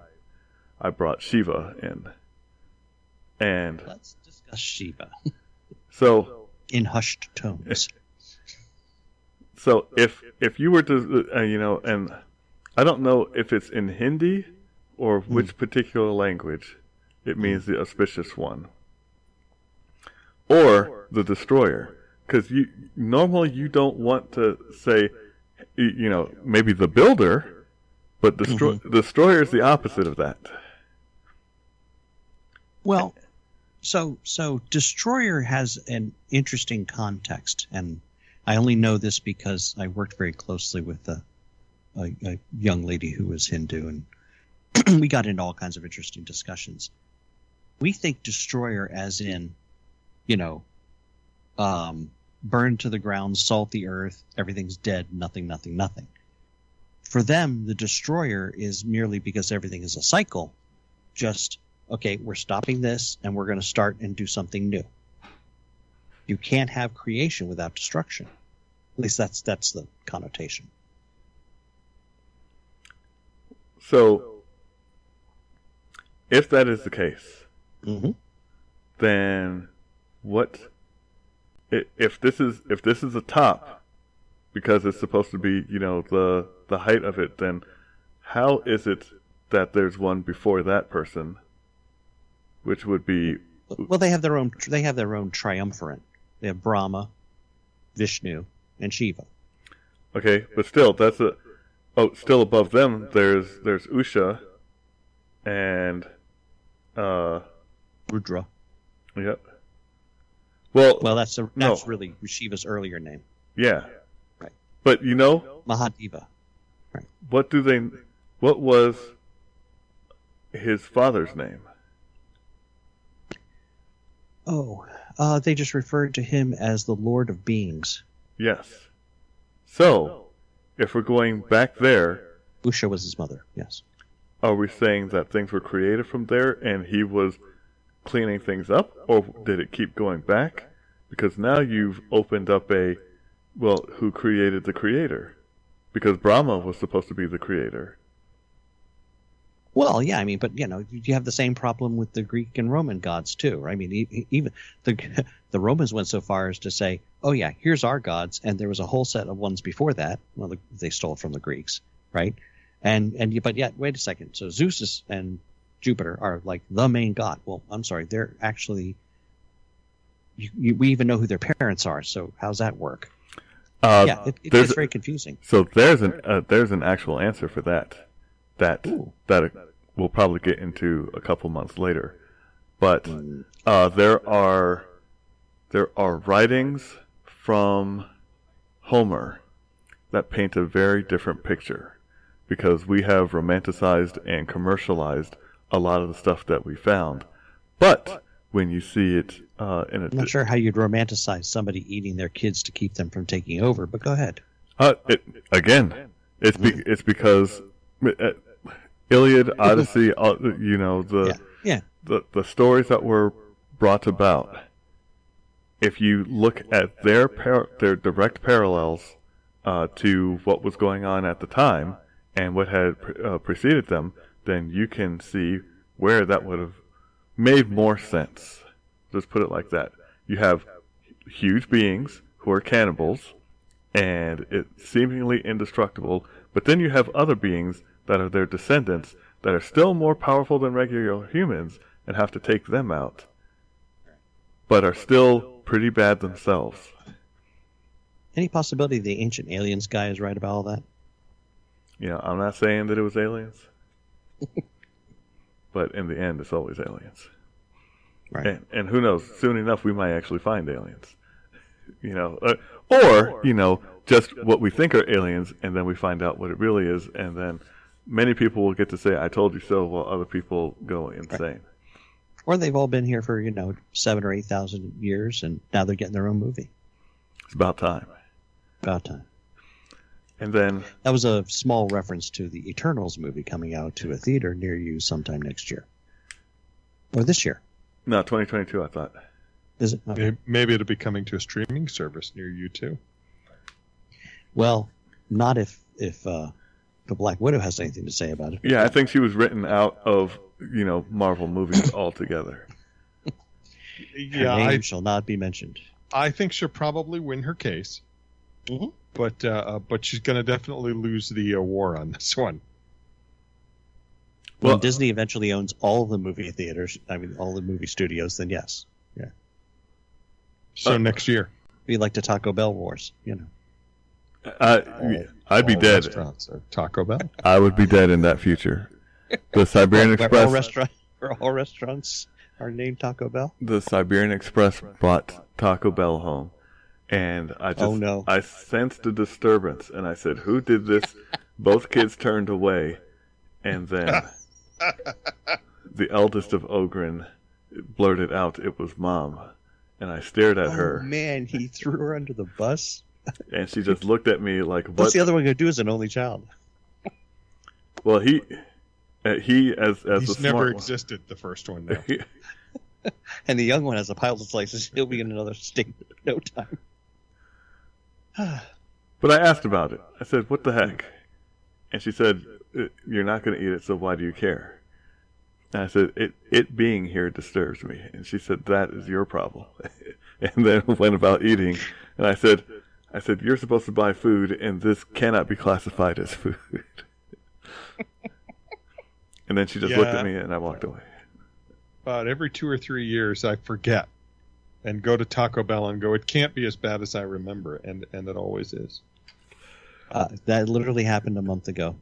I brought Shiva in. And Let's discuss Shiva so in hushed tones. so if if you were to uh, you know and I don't know if it's in Hindi or which particular language it means the auspicious one or the destroyer. Because you normally you don't want to say you know maybe the builder but destroy, mm-hmm. destroyer is the opposite of that. Well, so so Destroyer has an interesting context, and I only know this because I worked very closely with a, a, a young lady who was Hindu, and we got into all kinds of interesting discussions. We think Destroyer as in, you know, um, burn to the ground, salt the earth, everything's dead, nothing, nothing, nothing. For them, the Destroyer is merely because everything is a cycle, just okay, we're stopping this and we're going to start and do something new. You can't have creation without destruction. At least that's that's the connotation. so if that is the case Mm-hmm. then what if this is if this is the top because it's supposed to be you know the the height of it then how is it that there's one before that person which would be Well, they have their own they have their own triumvirate. They have Brahma, Vishnu, and Shiva. okay but still that's a oh still above them there's there's usha and uh Rudra. yep well, Well, that's a, No. that's really Shiva's earlier name, yeah Right. but you know Mahadeva. Right. What do they what was his father's name Oh, uh, they just referred to him as the Lord of Beings. Yes. So, if we're going back there, Usha was his mother. Yes. are we saying that things were created from there and he was cleaning things up, or did it keep going back? Because now you've opened up a, well, who created the creator? Because Brahma was supposed to be the creator. Well, yeah, I mean, but you know, you have the same problem with the Greek and Roman gods too. I mean, even the the Romans went so far as to say, "Oh yeah, here's our gods," and there was a whole set of ones before that. Well, they stole from the Greeks, right? And and but yet, wait a second. So Zeus is, and Jupiter are like the main god. Well, I'm sorry, they're actually. You, you, we even know who their parents are. So how's that work? Uh, yeah, it, it gets very confusing. So there's an uh, there's an actual answer for that. That Ooh. that we'll probably get into a couple months later. But uh, there are there are writings from Homer that paint a very different picture because we have romanticized and commercialized a lot of the stuff that we found. But when you see it uh, in a I'm not sure how you'd romanticize somebody eating their kids to keep them from taking over, but go ahead. Uh, it, again, it's be, it's because uh, Iliad, Odyssey, uh, you know the Yeah. Yeah. the the stories that were brought about. If you look at their par- their direct parallels uh, to what was going on at the time and what had pre- uh, preceded them, then you can see where that would have made more sense. Let's put it like that. You have huge beings who are cannibals, and it's seemingly indestructible. But then you have other beings that are their descendants that are still more powerful than regular humans and have to take them out, but are still pretty bad themselves. Any possibility the ancient aliens guy is right about all that? Yeah, I'm not saying that it was aliens, but in the end, it's always aliens. Right. And, and who knows? Soon enough, we might actually find aliens. You know, uh, or you know, just what we think are aliens, and then we find out what it really is, and then many people will get to say, "I told you so," while other people go insane. Or they've all been here for, you know, seven or eight thousand years and now they're getting their own movie. It's about time. About time. And then, That was a small reference to the Eternals movie coming out to a theater near you sometime next year. Or this year. no, 2022. I thought. Is it? Okay. Maybe it'll be coming to a streaming service near you too. Well, not if if uh, the Black Widow has anything to say about it. Yeah, I think she was written out of you know Marvel movies altogether. Her Yeah, name I, shall not be mentioned. I think she'll probably win her case, Mhm. But uh, uh, but she's going to definitely lose the uh, war on this one. When Well- Disney eventually owns all the movie theaters, I mean all the movie studios, then yes. yeah. So Uh, next year, Be like the Taco Bell wars, you know. I, I'd be dead. Restaurants are Taco Bell. I would be dead in that future. The Siberian Where all Express. restaurant, where all restaurants are named Taco Bell. the Siberian Express brought Taco Bell home, and I just Oh, no. I sensed a disturbance, and I said, "Who did this?" Both kids turned away, and then the eldest of Ogren blurted out, "It was mom," and I stared at Oh her, man, he threw her under the bus. and she just looked at me like, What's "What?" the other one going to do as an only child? Well, he uh, he as as He's the never smart one- existed. The first one now. And the young one has a pilot's license. He'll be in another state in no time. But I asked about it. I said, "What the heck?" And she said, "Uh, "You're not going to eat it, so why do you care?" And I said, "It it being here disturbs me." And she said, "That is your problem." and then went about eating. And I said, "I said you're supposed to buy food, and this cannot be classified as food." and then she just looked at me, and I walked away. About every two or three years, I forget and go to Taco Bell and go. It can't be as bad as I remember, and and it always is. Uh, that literally happened a month ago.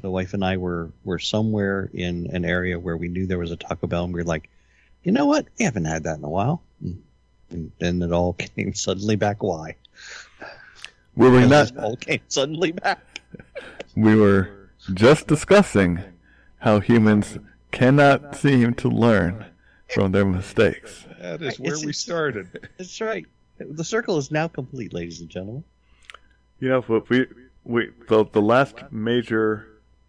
The wife and I were were somewhere in an area where we knew there was a Taco Bell, and we were like, you know what? We haven't had that in a while. And then it all came suddenly back. Why? We were not. All came suddenly back. We were just discussing how humans cannot seem to learn from their mistakes. That is where it's- we started. That's right. The circle is now complete, ladies and gentlemen. You know, but we we the the last major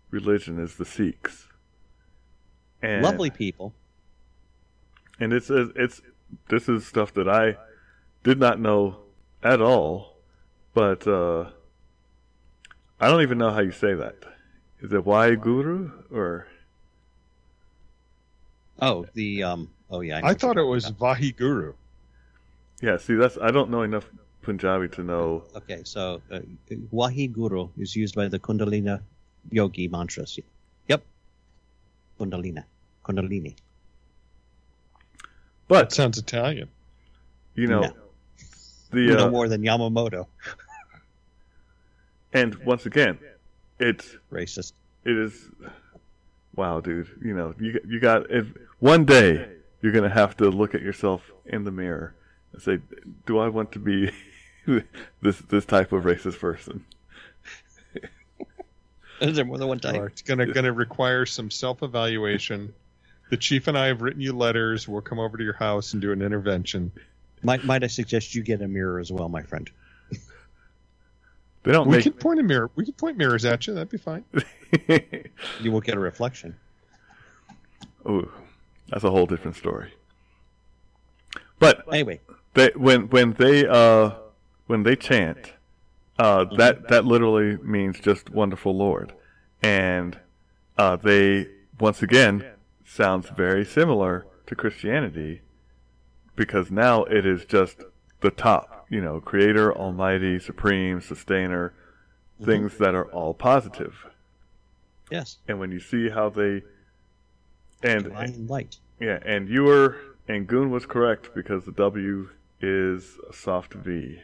religion is the Sikhs. And, Lovely people. and it's it's this is stuff that I did not know at all, but uh, I don't even know how you say that. Is it Why Guru or Oh, the um. Oh yeah. know I thought it was talking Vahiguru. yeah? See, that's I don't know enough Punjabi to know. Okay, so uh, Wahi Guru is used by the Kundalini yogi mantras. Yep. Kundalina. Kundalini. That But sounds Italian. you know, No. the no uh, more than Yamamoto. and once again, it's Racist. it is wow dude you know you you got if one day you're going to have to look at yourself in the mirror and say do i want to be this this type of racist person Is there more than one Or type? it's gonna gonna require some self evaluation The chief and I have written you letters. We'll come over to your house and do an intervention. Might might I suggest you get a mirror as well, my friend? They don't We make. could point a mirror. We could point mirrors at you. That'd be fine. You will get a reflection. Ooh, that's a whole different story. But Anyway, they when when they uh when they chant, uh that that literally means just wonderful Lord, and uh they once again sounds very similar to Christianity, because now it is just the top, you know, Creator, Almighty, Supreme, Sustainer, things that are all positive. yes, And when you see how they and divine light. Yeah, and you were and Goon was correct because the W is a soft V.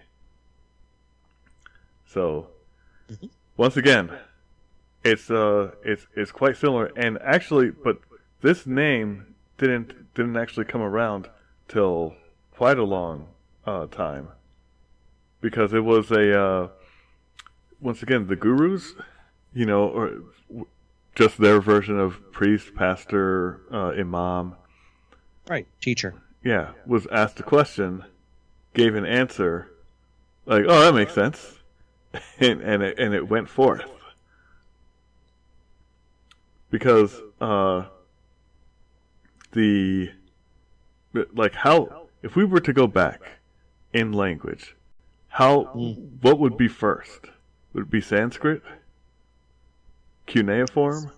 So Mhm. once again, it's uh it's it's quite similar and actually but this name didn't didn't actually come around till quite a long uh, time because it was a uh, once again the gurus you know or just their version of priest pastor uh, imam. Right, teacher. yeah, was asked a question, gave an answer, like, oh, that makes sense, and and it, and it went forth. Because uh, the like how if we were to go back in language, how what would be first? Would it be Sanskrit, cuneiform?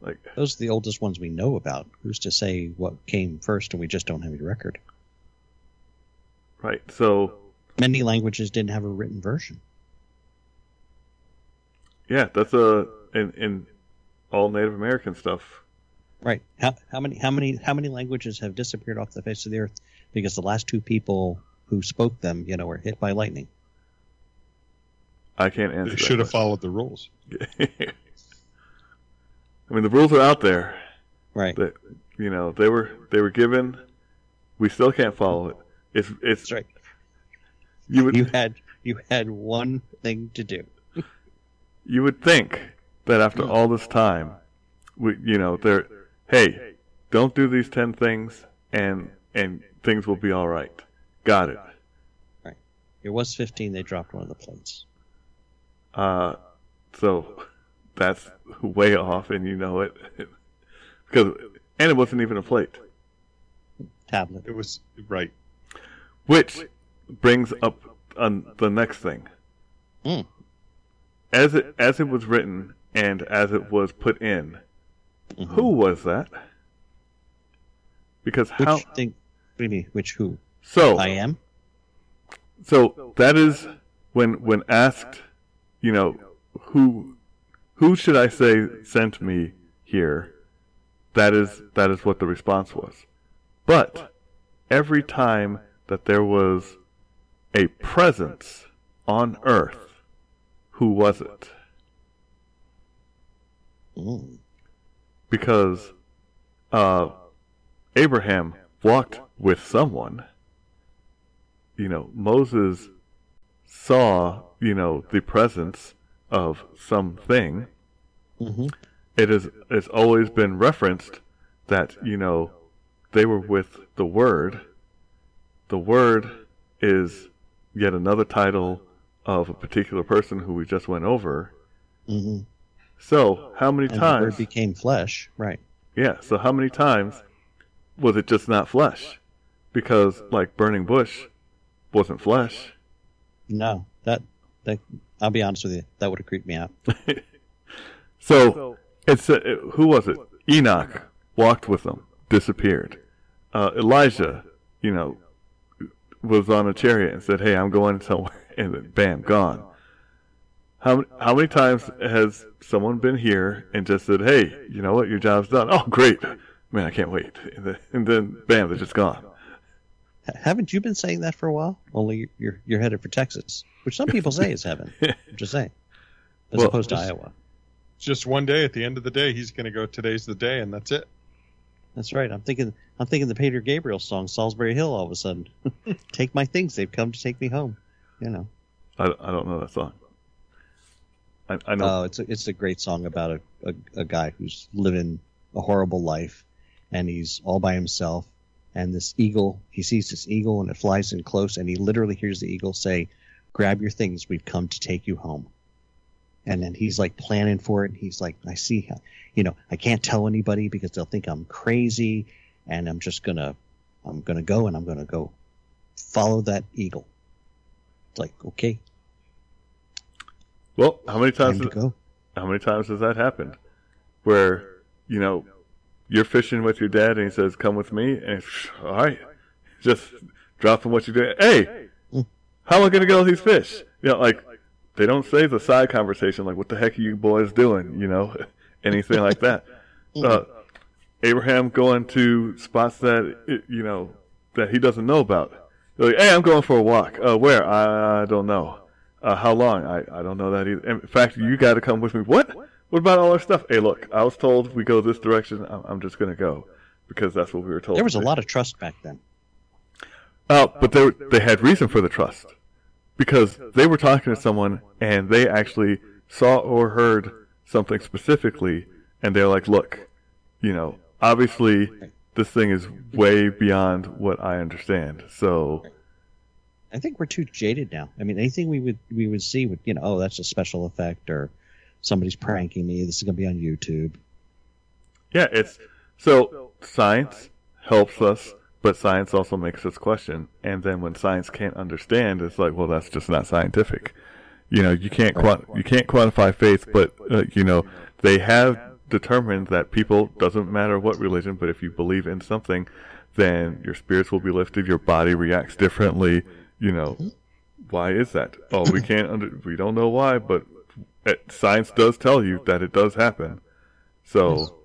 Like Those are the oldest ones we know about. Who's to say what came first, and we just don't have any record? right, so Many languages didn't have a written version. Yeah, that's a in in all Native American stuff. Right. How, how many how many how many languages have disappeared off the face of the earth because the last two people who spoke them, you know, were hit by lightning? I can't answer. They that should have followed the rules. I mean, the rules are out there. Right. That you know they were they were given. We still can't follow it. It's it's That's right. you would You had you had one thing to do. You would think that after all this time, we you know they're hey, don't do these ten things and and things will be all right. Got it. Right. It was fifteen. They dropped one of the plates. Uh, so that's way off, and you know it because and it wasn't even a plate. Tablet. It was right. Which brings up on the next thing. Hmm. As it as it was written and as it was put in, Mhm. who was that? Because Which how thing? What do? Which who? so I am. so that is when when asked, you know, who who should I say sent me here? That is that is what the response was. But every time that there was a presence on earth, who was it? Because uh, Abraham walked with someone. You know, Moses saw, you know, the presence of something. hmm It is it's always been referenced that, you know, they were with the Word. The Word is yet another title of a particular person who we just went over. hmm So, how many And the times? word became flesh. Right. Yeah, so how many times was it just not flesh? Because like burning bush wasn't flesh. No, that that I'll be honest with you, that would have creeped me out. So it's uh, who was it? Enoch walked with them, disappeared. Uh, Elijah, you know, was on a chariot and said, "Hey, I'm going somewhere," and then bam, gone. How how many times has someone been here and just said, "Hey, you know what? Your job's done. Oh, great, man, I can't wait," and then, and then bam, they're just gone. Haven't you been saying that for a while? Only you're you're headed for Texas, which some people say is heaven. I'm just saying, as Well, opposed to just- Iowa. Just one day. At the end of the day, he's going to go. Today's the day, and that's it. That's right. I'm thinking I'm thinking the Peter Gabriel song Solsbury Hill. All of a sudden, take my things. They've come to take me home. You know. I, I don't know that song. I, I know. Oh, it's a, it's a great song about a, a, a guy who's living a horrible life, and he's all by himself. And this eagle, he sees this eagle and it flies in close, and he literally hears the eagle say, "Grab your things, we've come to take you home." And then he's like planning for it. He's like, "I see, you know, I can't tell anybody because they'll think I'm crazy, and I'm just gonna, I'm gonna go and I'm gonna go follow that eagle." It's like, okay, Well, how many times? Has, go. how many times has that happened? Where you know you're fishing with your dad, and he says, "Come with me," and it's, all right, just dropping what you're doing. Hey, how am I gonna get all these fish? You know, like they don't say the side conversation, like "What the heck are you boys doing?" You know, anything like that. Uh, Abraham going to spots that you know that he doesn't know about. They're like, hey, I'm going for a walk. Uh, where? I, I don't know. Uh, how long? I, I don't know that either. In fact, you got to come with me. What? What about all our stuff? Hey, look, I was told we go this direction. I'm, I'm just going to go because that's what we were told. There was a lot of trust back then. Uh, but they they had reason for the trust because they were talking to someone and they actually saw or heard something specifically, and they're like, "Look, you know, obviously this thing is way beyond what I understand." So I think we're too jaded now. I mean, anything we would we would see would you know, oh, that's a special effect, or somebody's pranking me. This is gonna be on YouTube. yeah, it's so science helps us, but science also makes us question. And then when science can't understand, it's like, well, that's just not scientific. You know, you can't you can't quantify faith, but uh, you know they have determined that people doesn't matter what religion, but if you believe in something, then your spirits will be lifted, your body reacts differently. You know, why is that? Oh, we can't under we don't know why, but uh, science does tell you that it does happen. So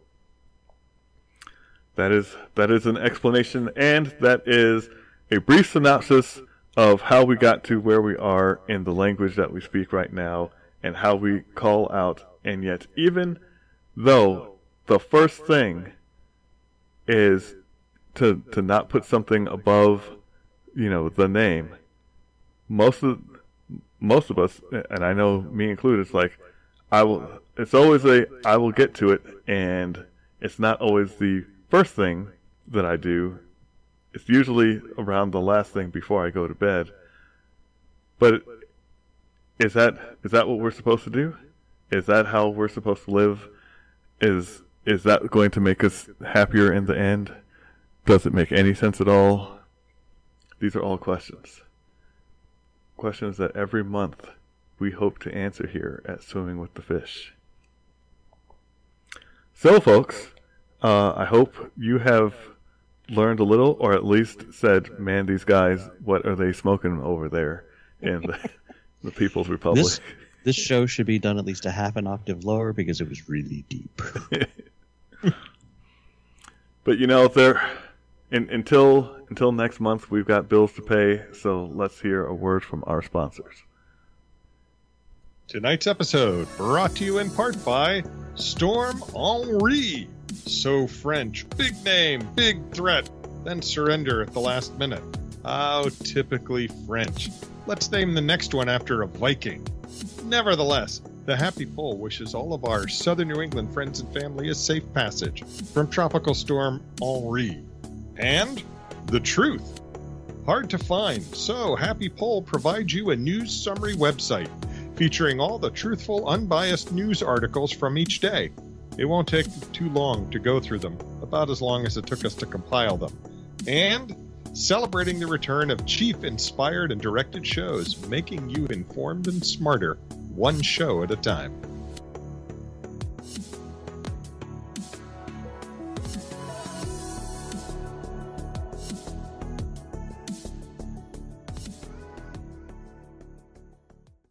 that is that is an explanation, and that is a brief synopsis of how we got to where we are in the language that we speak right now, and how we call out. And yet, even though the first thing is to to not put something above, you know, the name, most of most of us, and I know me included, it's like I will. It's always a I will get to it, and it's not always the first thing that I do. It's usually around the last thing before I go to bed. But is that is that what we're supposed to do? Is that how we're supposed to live? Is is that going to make us happier in the end? Does it make any sense at all? These are all questions. Questions that every month we hope to answer here at Swimming with the Fish. So, folks, uh, I hope you have learned a little, or at least said, "Man, these guys, what are they smoking over there in the, the People's Republic?" This this show should be done at least a half an octave lower because it was really deep. But you know, there in, until until next month, we've got bills to pay. So let's hear a word from our sponsors. Tonight's episode brought to you in part by Storm Henri. So French, big name, big threat, then surrender at the last minute. How typically French. Let's name the next one after a Viking. Nevertheless, the Happy Pole wishes all of our southern New England friends and family a safe passage from Tropical Storm Henri. And the truth. Hard to find, so Happy Poll provides you a news summary website featuring all the truthful, unbiased news articles from each day. It won't take too long to go through them, about as long as it took us to compile them. And celebrating the return of chief inspired and directed shows, making you informed and smarter, one show at a time.